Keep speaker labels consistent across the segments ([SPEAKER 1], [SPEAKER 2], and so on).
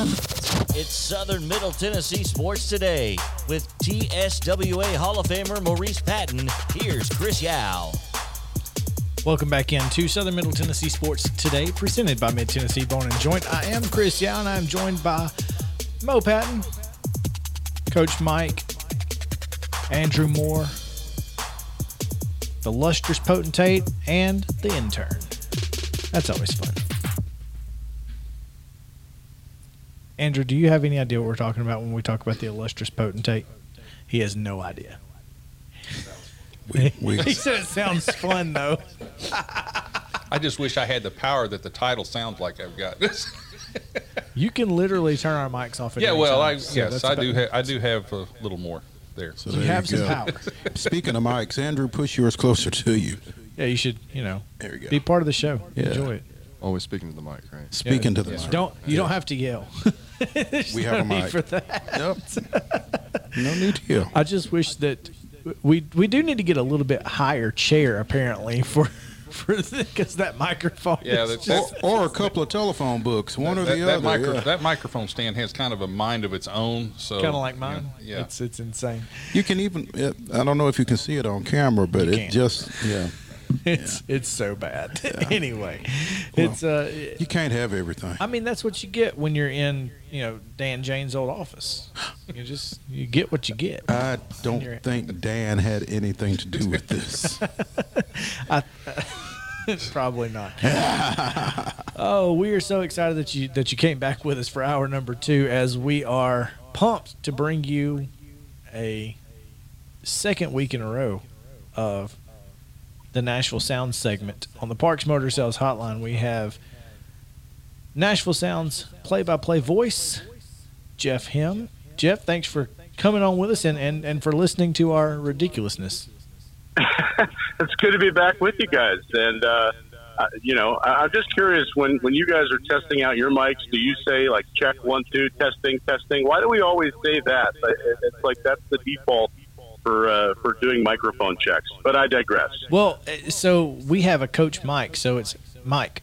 [SPEAKER 1] It's Southern Middle Tennessee Sports Today with TSWA Hall of Famer Maurice Patton. Here's Chris Yao.
[SPEAKER 2] Welcome back in to Southern Middle Tennessee Sports Today, presented by Mid Tennessee Bone and Joint. I am Chris Yow, and I'm joined by Mo Patton, Coach Mike, Andrew Moore, the lustrous potentate, and the intern. That's always fun. Andrew, do you have any idea what we're talking about when we talk about the illustrious potentate? He has no idea.
[SPEAKER 3] We, we,
[SPEAKER 2] He said it sounds fun though.
[SPEAKER 3] I just wish I had the power that the title sounds like I've got.
[SPEAKER 2] You can literally turn our mics off. At
[SPEAKER 3] yeah,
[SPEAKER 2] any
[SPEAKER 3] well,
[SPEAKER 2] time,
[SPEAKER 3] I
[SPEAKER 2] so
[SPEAKER 3] yes, I do. Ha- I do have a little more there.
[SPEAKER 4] So
[SPEAKER 2] You
[SPEAKER 4] there
[SPEAKER 2] have some power.
[SPEAKER 4] Speaking of mics, Andrew, push yours closer to you.
[SPEAKER 2] Yeah, you should. You know,
[SPEAKER 4] There you go.
[SPEAKER 2] be part of the show.
[SPEAKER 4] Yeah.
[SPEAKER 2] Enjoy it.
[SPEAKER 5] Always speaking to the mic, right?
[SPEAKER 4] Speaking to the
[SPEAKER 3] Yes,
[SPEAKER 4] mic.
[SPEAKER 2] Don't you don't have to yell. There's
[SPEAKER 4] We
[SPEAKER 2] no
[SPEAKER 4] have a
[SPEAKER 2] need
[SPEAKER 4] mic.
[SPEAKER 2] for that.
[SPEAKER 4] Yep. no need to yell.
[SPEAKER 2] I just wish that we we do need to get a little bit higher chair apparently for for because that microphone.
[SPEAKER 3] Yeah,
[SPEAKER 2] is
[SPEAKER 3] that's-
[SPEAKER 2] just-
[SPEAKER 4] Or, or a couple of telephone books, one or
[SPEAKER 3] that,
[SPEAKER 4] the
[SPEAKER 3] that
[SPEAKER 4] other.
[SPEAKER 3] micro-
[SPEAKER 4] yeah.
[SPEAKER 3] that microphone stand has kind of a mind of its own. So
[SPEAKER 2] kind of like mine.
[SPEAKER 3] Yeah.
[SPEAKER 2] It's it's insane.
[SPEAKER 4] You can even, it, I don't know if you can see it on camera, but
[SPEAKER 2] You
[SPEAKER 4] it
[SPEAKER 2] can't.
[SPEAKER 4] just, yeah.
[SPEAKER 2] It's it's so bad. anyway, it's uh.
[SPEAKER 4] You can't have everything.
[SPEAKER 2] I mean, that's what you get when you're in, you know, Dan Jane's old office. You just you get what you get.
[SPEAKER 4] I don't think Dan had anything to do with this.
[SPEAKER 2] Probably not. oh, we are so excited that you that you came back with us for hour number two, as we are pumped to bring you a second week in a row of the Nashville Sounds segment on the Parks Motor Sales Hotline. We have Nashville Sounds play-by-play voice Jeff Hem. Jeff, thanks for coming on with us and, and, and for listening to our ridiculousness.
[SPEAKER 6] it's good to be back with you guys. And uh, you know, I, I'm just curious when when you guys are testing out your mics, do you say like check one two testing testing? Why do we always say that? It's like that's the default for uh, for doing microphone checks. But I digress.
[SPEAKER 2] Well, uh, so we have a coach Mike, so it's Mike,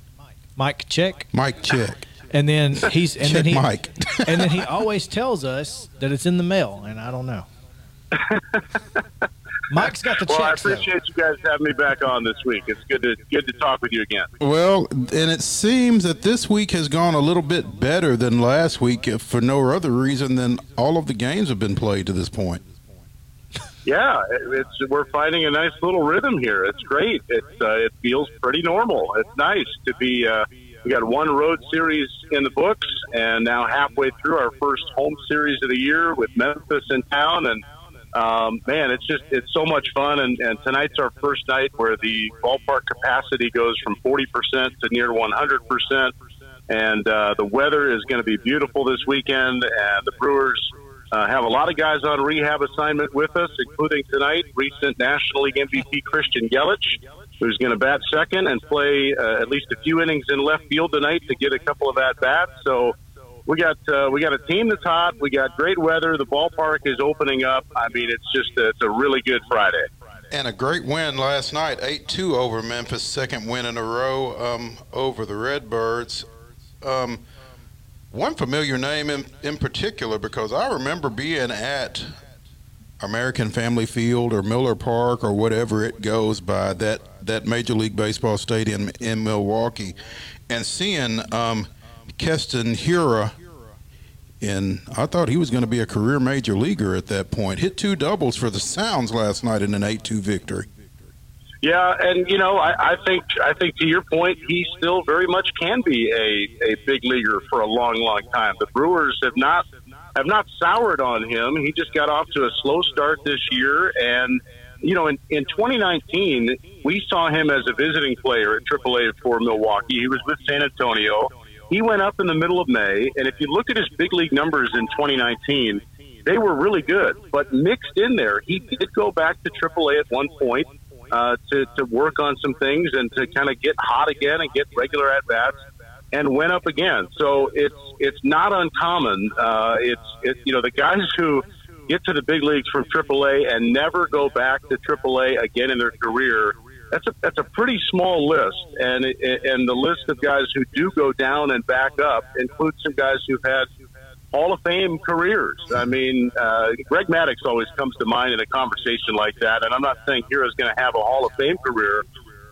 [SPEAKER 2] Mike check,
[SPEAKER 4] Mike, check.
[SPEAKER 2] and then he's and
[SPEAKER 4] check
[SPEAKER 2] then he
[SPEAKER 4] Mike.
[SPEAKER 2] and then he always tells us that it's in the mail, and I don't know. Mike's got the check.
[SPEAKER 6] Well, I
[SPEAKER 2] checks. though.
[SPEAKER 6] appreciate you guys having me back on this week. It's good to good to talk with you again.
[SPEAKER 4] Well, and it seems that this week has gone a little bit better than last week, if for no other reason than all of the games have been played to this point.
[SPEAKER 6] Yeah, it- it's we're finding a nice little rhythm here. It's great. It's uh, it feels pretty normal. It's nice to be. Uh, we got one road series in the books, and now halfway through our first home series of the year with Memphis in town. And um, man, it's just it's so much fun. And, and tonight's our first night where the ballpark capacity goes from forty percent to near one hundred percent. And uh, the weather is going to be beautiful this weekend, and the Brewers uh, have a lot of guys on rehab assignment with us, including tonight, recent National League MVP Christian Yelich, who's going to bat second and play uh, at least a few innings in left field tonight to get a couple of at bats. So we got uh, we got a team that's hot. We got great weather. The ballpark is opening up. I mean, it's just a, it's a really good Friday.
[SPEAKER 4] And a great win last night, 8 2 over Memphis, second win in a row um, over the Redbirds. Um, one familiar name in, in particular, because I remember being at American Family Field or Miller Park or whatever it goes by, that, that Major League Baseball stadium in Milwaukee, and seeing um, Keston Hiura. And I thought he was going to be a career major leaguer at that point. Hit two doubles for the Sounds last night in an 8 2 victory.
[SPEAKER 6] Yeah, and you know, I, I think I think to your point, he still very much can be a, a big leaguer for a long, long time. The Brewers have not have not soured on him. He just got off to a slow start this year, and you know, in, in 2019, we saw him as a visiting player at AAA for Milwaukee. He was with San Antonio. He went up in the middle of May, and if you look at his big league numbers in 2019, they were really good. But mixed in there, he did go back to AAA at one point uh, to to work on some things and to kind of get hot again and get regular at bats, and went up again. So it's it's not uncommon. Uh, it's it, you know the guys who get to the big leagues from AAA and never go back to AAA again in their career. That's a that's a pretty small list, and and the list of guys who do go down and back up includes some guys who've had Hall of Fame careers. I mean, uh, Greg Maddux always comes to mind in a conversation like that, and I'm not saying Hiura's going to have a Hall of Fame career,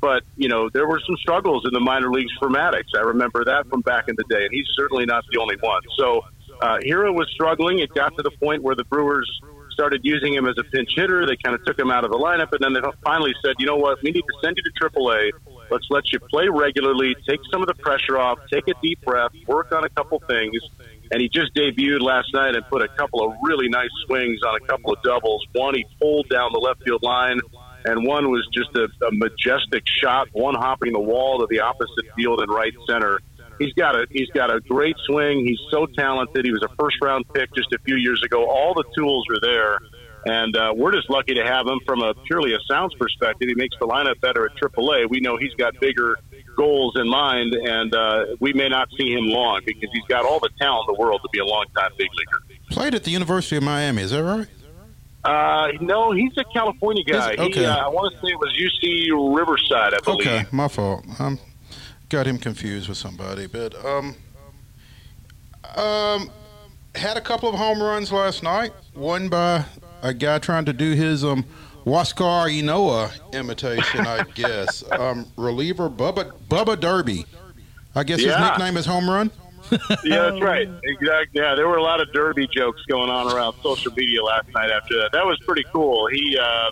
[SPEAKER 6] but you know there were some struggles in the minor leagues for Maddux. I remember that from back in the day, and he's certainly not the only one. So uh, Hiura was struggling. It got to the point where the Brewers started using him as a pinch hitter. They kind of took him out of the lineup, and then they finally said, "You know what? We need to send you to AAA. Let's let you play regularly, take some of the pressure off, take a deep breath, work on a couple things." And he just debuted last night and put a couple of really nice swings on a couple of doubles. One he pulled down the left field line, and one was just a, a majestic shot, one hopping the wall to the opposite field and right center he's got a he's got a great swing. He's so talented. He was a first round pick just a few years ago. All the tools are there, and uh, we're just lucky to have him from a purely a sounds perspective. He makes the lineup better at AAA. We know he's got bigger goals in mind, and uh, we may not see him long because he's got all the talent in the world to be a long time big leaguer.
[SPEAKER 4] Played at the University of Miami. Is that right?
[SPEAKER 6] Uh, no, he's a California guy.
[SPEAKER 4] okay.
[SPEAKER 6] He, uh, I want to say it was UC Riverside, I believe.
[SPEAKER 4] Okay, my fault. Um, got him confused with somebody, but um, um, had a couple of home runs last night. One by a guy trying to do his um Huascar Ynoa imitation, I guess. um, reliever Bubba Bubba Derby. I guess his nickname is Home Run.
[SPEAKER 6] Yeah, that's right. Exactly. Yeah, there were a lot of derby jokes going on around social media last night after that. That was pretty cool. He, uh,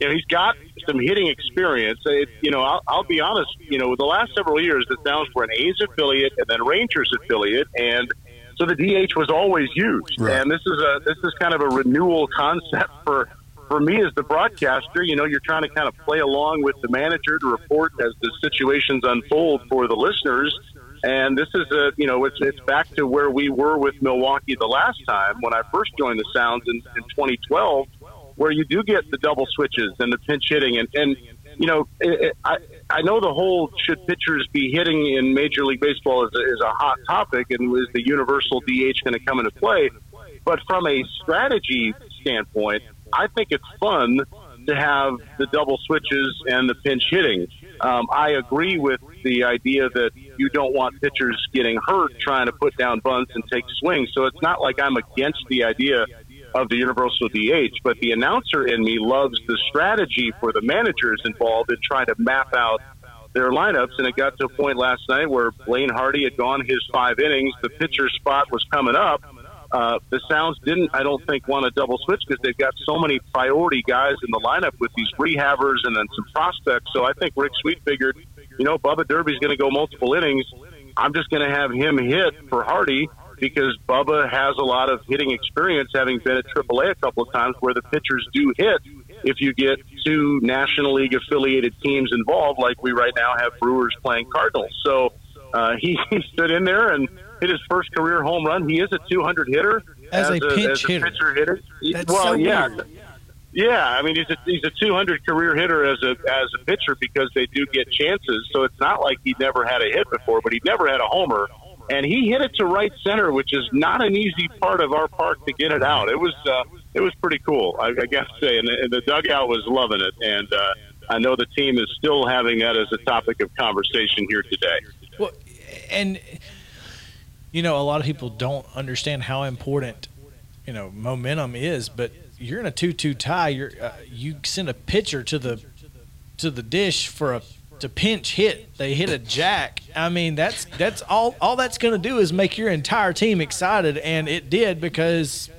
[SPEAKER 6] you know, he's got some hitting experience. It, you know, I'll, I'll be honest. You know, the last several years, the Sounds were an A's affiliate and then Rangers affiliate, and so the DH was always used.
[SPEAKER 4] Right.
[SPEAKER 6] And this is a this is kind of a renewal concept for for me as the broadcaster. You know, you're trying to kind of play along with the manager to report as the situations unfold for the listeners. And this is a, you know, it's it's back to where we were with Milwaukee the last time when I first joined the Sounds in, in 2012, where you do get the double switches and the pinch hitting, and and you know, it, it, I I know the whole should pitchers be hitting in Major League Baseball is a, is a hot topic, and was the universal DH going to come into play? But from a strategy standpoint, I think it's fun to have the double switches and the pinch hitting. Um, I agree with the idea that you don't want pitchers getting hurt trying to put down bunts and take swings. So it's not like I'm against the idea of the universal DH, but the announcer in me loves the strategy for the managers involved in trying to map out their lineups. And it got to a point last night where Blaine Hardy had gone his five innings. The pitcher spot was coming up. Uh, the Sounds didn't, I don't think, want to double switch because they've got so many priority guys in the lineup with these rehabbers and then some prospects. So I think Rick Sweet figured, you know, Bubba Derby's going to go multiple innings. I'm just going to have him hit for Hardy because Bubba has a lot of hitting experience, having been at AAA a couple of times where the pitchers do hit if you get two National League affiliated teams involved, like we right now have Brewers playing Cardinals. So uh, he, he stood in there and hit his first career home run. He is a 200 hitter
[SPEAKER 2] As a pinch
[SPEAKER 6] as a
[SPEAKER 2] hitter.
[SPEAKER 6] pitcher hitter.
[SPEAKER 2] That's
[SPEAKER 6] well,
[SPEAKER 2] so
[SPEAKER 6] yeah.
[SPEAKER 2] weird.
[SPEAKER 6] Yeah, I mean he's a he's a 200 career hitter as a as a pitcher because they do get chances. So it's not like he never had a hit before, but he never had a homer, and he hit it to right center, which is not an easy part of our park to get it out. It was uh, it was pretty cool, I, I got to say, and the, and the dugout was loving it, and uh, I know the team is still having that as a topic of conversation here today.
[SPEAKER 2] Well, and you know, a lot of people don't understand how important you know momentum is. But you're in a two-two tie. You're uh, you send a pitcher to the to the dish for a to pinch hit. They hit a jack. I mean, that's that's all. All that's going to do is make your entire team excited, and it did because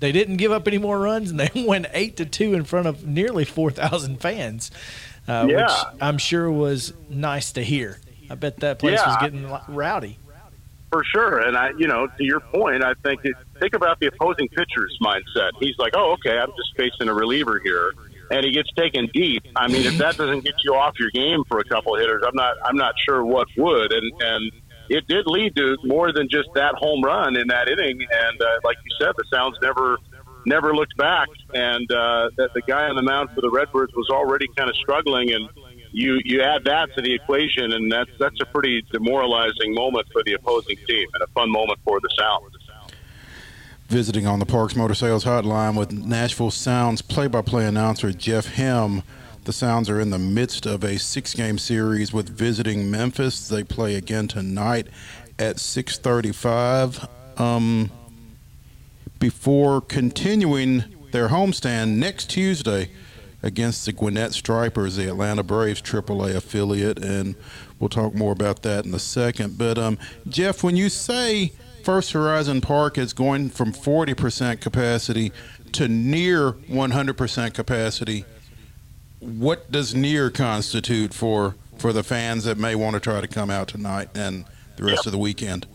[SPEAKER 2] they didn't give up any more runs, and they went eight to two in front of nearly four thousand fans, uh,
[SPEAKER 6] Yeah.
[SPEAKER 2] which I'm sure was nice to hear. I bet that place was getting rowdy.
[SPEAKER 6] For sure, and I, you know, to your point, I think it, think about the opposing pitcher's mindset. He's like, "Oh, okay, I'm just facing a reliever here," and he gets taken deep. I mean, if that doesn't get you off your game for a couple of hitters, I'm not, I'm not sure what would. And and it did lead to more than just that home run in that inning. And uh, like you said, the Sounds never, never looked back, and uh, that the guy on the mound for the Redbirds was already kind of struggling and you you add that to the equation, and that's that's a pretty demoralizing moment for the opposing team and a fun moment for the Sound.
[SPEAKER 4] Visiting on the Parks Motor Sales Hotline with Nashville Sounds play-by-play announcer Jeff Hem. The Sounds are in the midst of a six-game series with visiting Memphis. They play again tonight at 6:35. Um, before continuing their homestand next Tuesday against the Gwinnett Stripers, the Atlanta Braves AAA affiliate, and we'll talk more about that in a second. But um, Jeff, when you say First Horizon Park is going from 40% capacity to near 100% capacity, what does near constitute for for the fans that may want to try to come out tonight and the rest of the weekend?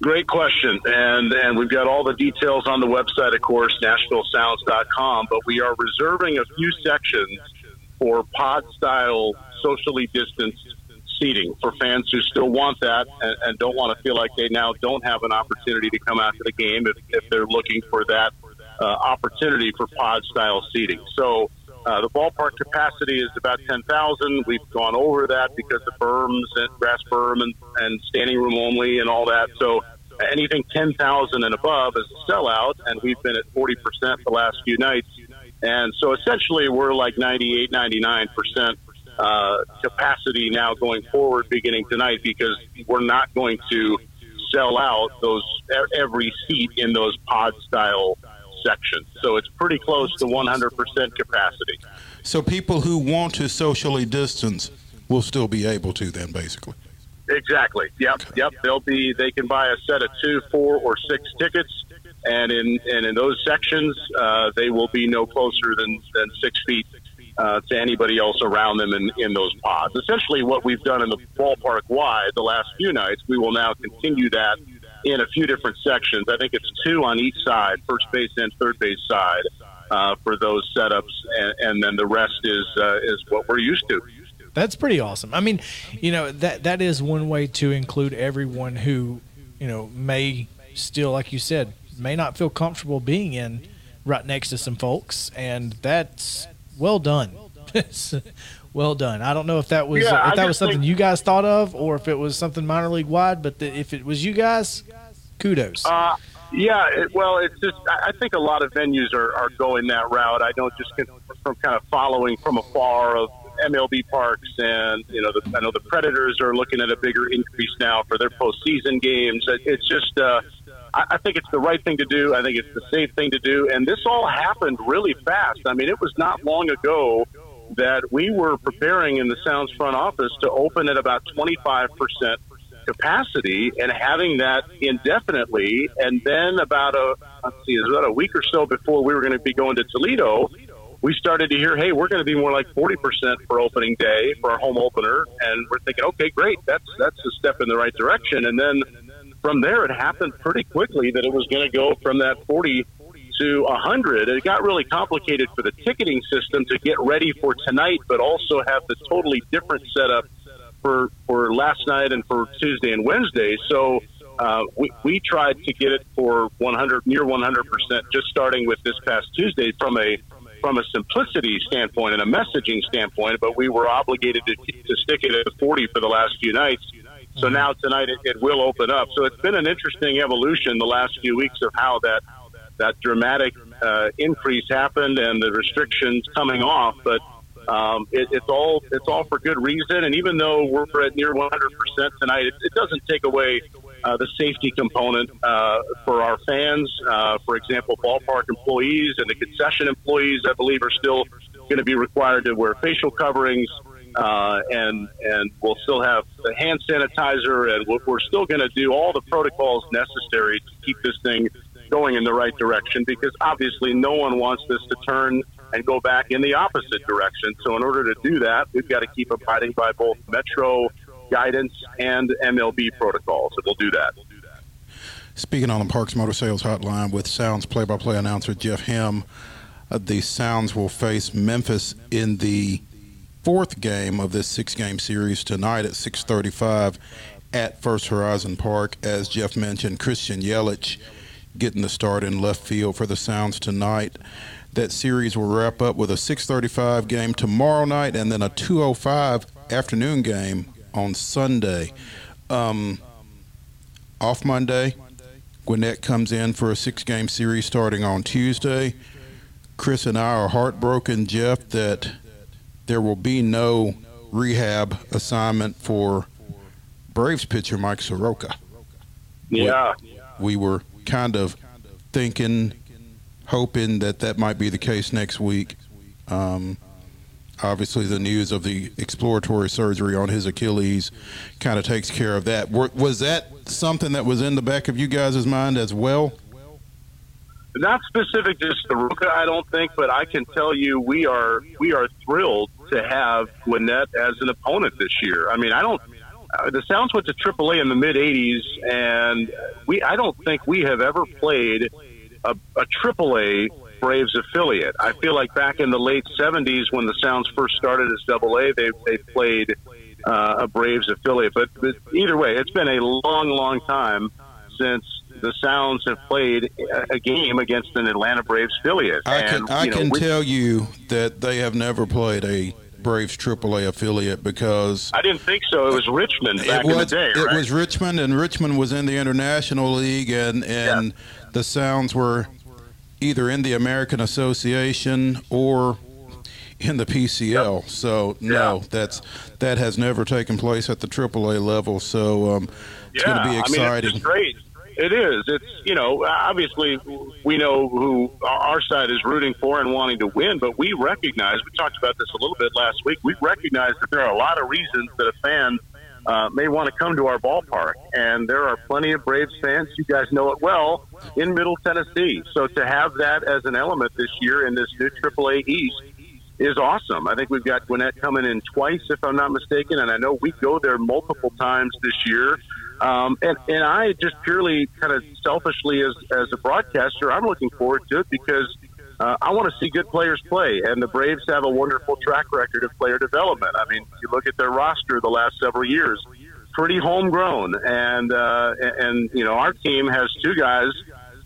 [SPEAKER 6] Great question, and and we've got all the details on the website, of course, NashvilleSounds.com. But we are reserving a few sections for pod style, socially distanced seating for fans who still want that and, and don't want to feel like they now don't have an opportunity to come out to the game if, if they're looking for that uh, opportunity for pod style seating. So. Uh, the ballpark capacity is about 10,000. We've gone over that because of berms and grass berm and, and standing room only and all that. So anything 10,000 and above is a sellout, and we've been at 40% the last few nights. And so essentially we're like 98, 99% uh, capacity now going forward beginning tonight because we're not going to sell out those every seat in those pod style sections. So it's pretty close to 100% capacity.
[SPEAKER 4] So people who want to socially distance will still be able to then, basically.
[SPEAKER 6] Exactly. Yep. Yep. They'll be. They can buy a set of two, four, or six tickets, and in and in those sections, uh, they will be no closer than than six feet uh, to anybody else around them in in those pods. Essentially, what we've done in the ballpark wide the last few nights, we will now continue that in a few different sections. I think it's two on each side, first base and third base side, uh, for those setups, and, and then the rest is uh, is what we're used to.
[SPEAKER 2] That's pretty awesome. I mean, you know that that is one way to include everyone who, you know, may still, like you said, may not feel comfortable being in right next to some folks, and that's well done. well done. I don't know if that was
[SPEAKER 6] Yeah,
[SPEAKER 2] if that was something
[SPEAKER 6] think-
[SPEAKER 2] you guys thought of, or if it was something minor league wide. But the, if it was you guys, kudos.
[SPEAKER 6] Uh, yeah, it, well, it's just I I think a lot of venues are, are going that route. I know just from kind of following from afar of MLB parks, and you know, the, I know the Predators are looking at a bigger increase now for their postseason games. It, it's just, uh, I, I think it's the right thing to do. I think it's the safe thing to do, and this all happened really fast. I mean, it was not long ago that we were preparing in the Sounds front office to open at about twenty five percent capacity and having that indefinitely. And then about a let's see, about a week or so before we were going to be going to Toledo, we started to hear, hey, we're going to be more like forty percent for opening day for our home opener, and we're thinking, okay, great, that's that's a step in the right direction. And then from there, it happened pretty quickly that it was going to go from that forty to 100. It got really complicated for the ticketing system to get ready for tonight, but also have the totally different setup for for last night and for Tuesday and Wednesday. So uh, we we tried to get it for 100 near 100 percent, just starting with this past Tuesday from a from a simplicity standpoint and a messaging standpoint. But we were obligated to, to stick it at 40 for the last few nights. So now tonight it, it will open up. So it's been an interesting evolution the last few weeks of how that that dramatic uh, increase happened and the restrictions coming off. But um, it, it's all it's all for good reason. And even though we're at near 100 percent tonight, it, it doesn't take away uh, the safety component uh, for our fans. Uh, for example, ballpark employees and the concession employees, I believe, are still going to be required to wear facial coverings. Uh, and and we'll still have the hand sanitizer, and we're, we're still going to do all the protocols necessary to keep this thing going in the right direction because obviously no one wants this to turn and go back in the opposite direction. So in order to do that, we've got to keep abiding by both Metro guidance and MLB protocols. So we'll do that.
[SPEAKER 4] Speaking on the Parks Motor Sales Hotline with Sounds play-by-play announcer Jeff Hem, uh, the Sounds will face Memphis in the fourth game of this six-game series tonight at 6:35 at First Horizon Park. As Jeff mentioned, Christian Yelich getting the start in left field for the Sounds tonight. That series will wrap up with a 6:35 game tomorrow night, and then a 2:05 afternoon game on Sunday. Um, off Monday, Gwinnett comes in for a six-game series starting on Tuesday. Chris and I are heartbroken, Jeff, that there will be no rehab assignment for Braves pitcher Mike Soroka.
[SPEAKER 6] Yeah.
[SPEAKER 4] We were kind of thinking hoping that that might be the case next week. Um, obviously, the news of the exploratory surgery on his Achilles kind of takes care of that. Was that something that was in the back of you guys' mind as well?
[SPEAKER 6] Not specific to Soroka, I don't think, but I can tell you we are we are thrilled to have Gwinnett as an opponent this year. I mean, I don't. Uh, the Sounds went to AAA in the mid '80s, and we I don't think we have ever played a, a AAA Braves affiliate. I feel like back in the late 70s when the Sounds first started as Double A, they, they played uh, a Braves affiliate. But, but either way, it's been a long, long time since the Sounds have played a game against an Atlanta Braves affiliate.
[SPEAKER 4] I can, and, I know, can tell you that they have never played a Braves AAA affiliate because
[SPEAKER 6] I didn't think so. It was Richmond back
[SPEAKER 4] was,
[SPEAKER 6] in the day.
[SPEAKER 4] It
[SPEAKER 6] right?
[SPEAKER 4] was Richmond, and Richmond was in the International League, and and yeah the sounds were either in the American Association or in the PCL. Yep. So no, yeah. that's that has never taken place at the AAA level. So um, it's yeah, going to be exciting.
[SPEAKER 6] I mean, it's great. It is. It's you know obviously we know who our side is rooting for and wanting to win, but we recognize we talked about this a little bit last week. We recognize that there are a lot of reasons that a fan uh, may want to come to our ballpark. And there are plenty of Braves fans, you guys know it well, in Middle Tennessee. So to have that as an element this year in this new AAA East is awesome. I think we've got Gwinnett coming in twice, if I'm not mistaken, and I know we go there multiple times this year. Um, and, and I just purely kind of selfishly as, as a broadcaster, I'm looking forward to it because – uh, I want to see good players play, and the Braves have a wonderful track record of player development. I mean, you look at their roster the last several years, pretty homegrown, and uh, and you know our team has two guys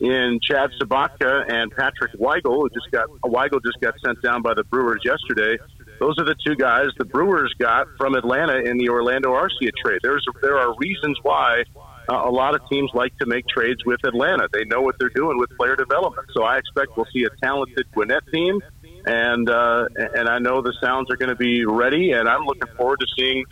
[SPEAKER 6] in Chad Sobotka and Patrick Weigel, who just got Weigel just got sent down by the Brewers yesterday. Those are the two guys the Brewers got from Atlanta in the Orlando Arcia trade. There's there are reasons why uh, a lot of teams like to make trades with Atlanta. They know what they're doing with player development. So I expect we'll see a talented Gwinnett team, and uh, and I know the Sounds are going to be ready, and I'm looking forward to seeing.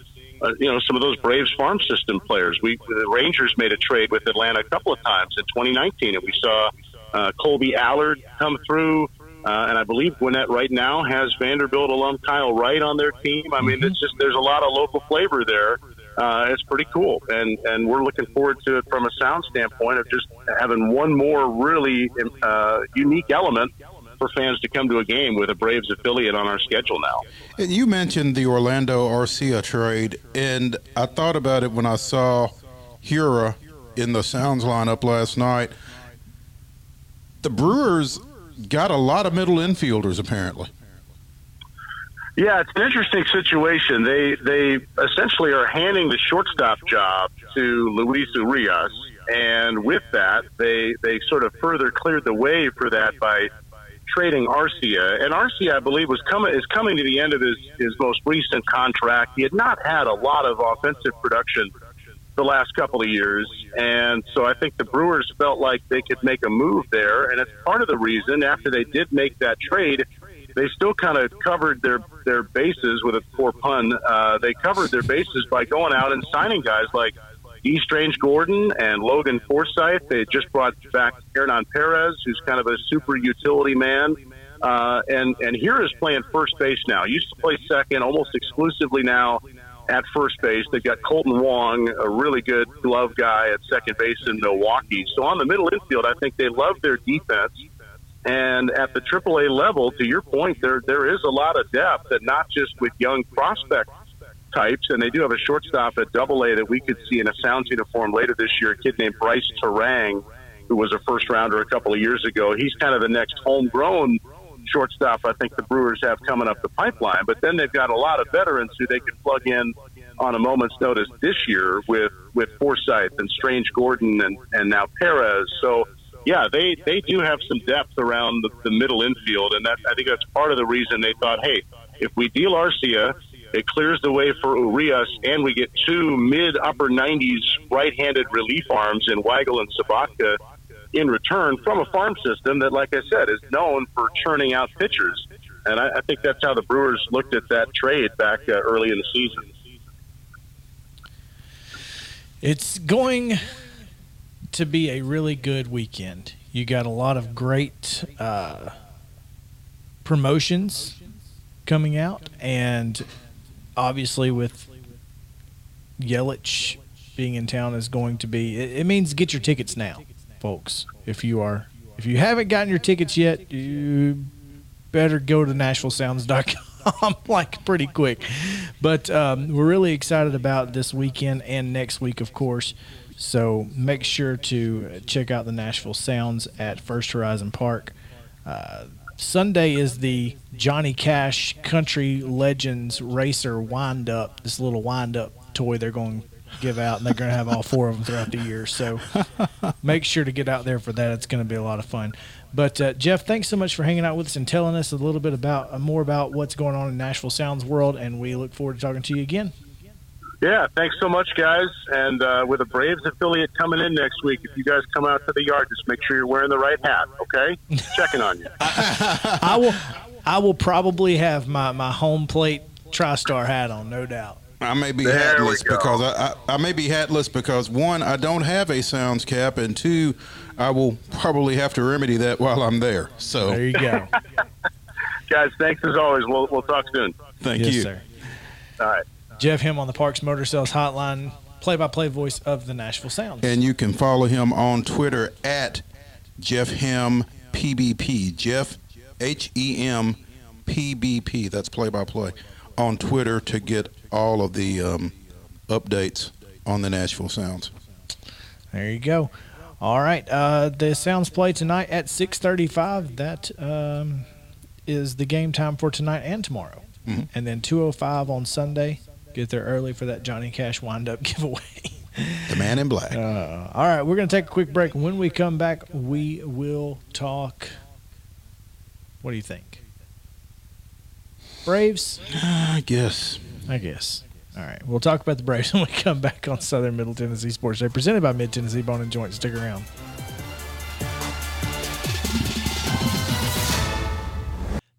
[SPEAKER 6] Uh, you know some of those Braves farm system players. We the Rangers made a trade with Atlanta a couple of times in 2019, and we saw uh, Kolby Allard come through. Uh, and I believe Gwinnett right now has Vanderbilt alum Kyle Wright on their team. I mean, it's just there's a lot of local flavor there uh, it's pretty cool, and and we're looking forward to it from a sound standpoint of just having one more really uh, unique element for fans to come to a game with a Braves affiliate on our schedule now.
[SPEAKER 4] And You mentioned the Orlando Arcia trade, and I thought about it when I saw Hiura in the Sounds lineup last night. The Brewers got a lot of middle infielders, apparently.
[SPEAKER 6] Yeah, it's an interesting situation. They they essentially are handing the shortstop job to Luis Urias, and with that, they they sort of further cleared the way for that by trading Arcia. And Arcia, I believe, was coming is coming to the end of his his most recent contract. He had not had a lot of offensive production the last couple of years, and so I think the Brewers felt like they could make a move there, and it's part of the reason after they did make that trade they still kind of covered their their bases with a poor pun. Uh, they covered their bases by going out and signing guys like E. Strange Gordon and Logan Forsythe. They just brought back Hernan Perez, who's kind of a super utility man. Uh, and and Hiura is playing first base now. Used to play second almost exclusively now, at first base. They've got Kolten Wong, a really good glove guy at second base in Milwaukee. So on the middle infield, I think they love their defense. And at the AAA level, to your point, there there is a lot of depth, and not just with young prospect types. And they do have a shortstop at Double A that we could see in a Sounds uniform later this year. A kid named Brice Turang, who was a first rounder a couple of years ago. He's kind of the next homegrown shortstop I think the Brewers have coming up the pipeline. But then they've got a lot of veterans who they can plug in on a moment's notice this year with with Forsythe and Strange Gordon and and now Perez. So yeah, they they do have some depth around the, the middle infield, and that I think that's part of the reason they thought, hey, if we deal Arcia, it clears the way for Urias, and we get two mid upper 90s right-handed relief arms in Weigel and Sobotka in return from a farm system that, like I said, is known for churning out pitchers. And I, I think that's how the Brewers looked at that trade back uh, early in the season.
[SPEAKER 2] It's going to be a really good weekend. You got a lot of great uh, promotions coming out, and obviously with Yelich being in town is going to be. It, it means get your tickets now, folks. If you are, if you haven't gotten your tickets yet, you better go to NashvilleSounds.com like pretty quick. But um, we're really excited about this weekend and next week, of course. So make sure to check out the Nashville Sounds at First Horizon Park. Uh, Sunday is the Johnny Cash Country Legends Racer wind up. This little wind up toy they're going give out, and they're going to have all four of them throughout the year. So make sure to get out there for that. It's going to be a lot of fun. But uh, Jeff, thanks so much for hanging out with us and telling us a little bit about uh, more about what's going on in Nashville Sounds world, and we look forward to talking to you again.
[SPEAKER 6] Yeah, thanks so much, guys. And uh, with a Braves affiliate coming in next week, if you guys come out to the yard, just make sure you're wearing the right hat. Okay, checking on you.
[SPEAKER 2] I will. I will probably have my, my home plate TriStar hat on, no doubt.
[SPEAKER 4] I may be
[SPEAKER 6] There
[SPEAKER 4] hatless because I, I, I may be hatless because one, I don't have a sounds cap, and two, I will probably have to remedy that while I'm there. So
[SPEAKER 2] There you go.
[SPEAKER 6] guys, thanks as always. We'll we'll talk soon.
[SPEAKER 4] thank
[SPEAKER 2] yes,
[SPEAKER 4] you.
[SPEAKER 2] sir.
[SPEAKER 6] All right.
[SPEAKER 2] Jeff Hem on the Parks Motor Sales Hotline, play-by-play voice of the Nashville Sounds.
[SPEAKER 4] And you can follow him on Twitter at Jeff Hem PBP. Jeff H E M P B P. That's play by play on Twitter to get all of the um, updates on the Nashville Sounds.
[SPEAKER 2] There you go. All right, uh, the Sounds play tonight at 6:35. That um, is the game time for tonight and tomorrow,
[SPEAKER 4] Mhm.
[SPEAKER 2] and then 2:05 on Sunday. Get there early for that Johnny Cash wind-up giveaway.
[SPEAKER 4] The man in black.
[SPEAKER 2] Uh, all right, we're going to take a quick break. When we come back, we will talk. What do you think? Braves?
[SPEAKER 4] I guess.
[SPEAKER 2] I guess. All right, we'll talk about the Braves when we come back on Southern Middle Tennessee Sports Day, presented by Mid Tennessee Bone and Joint. Stick around.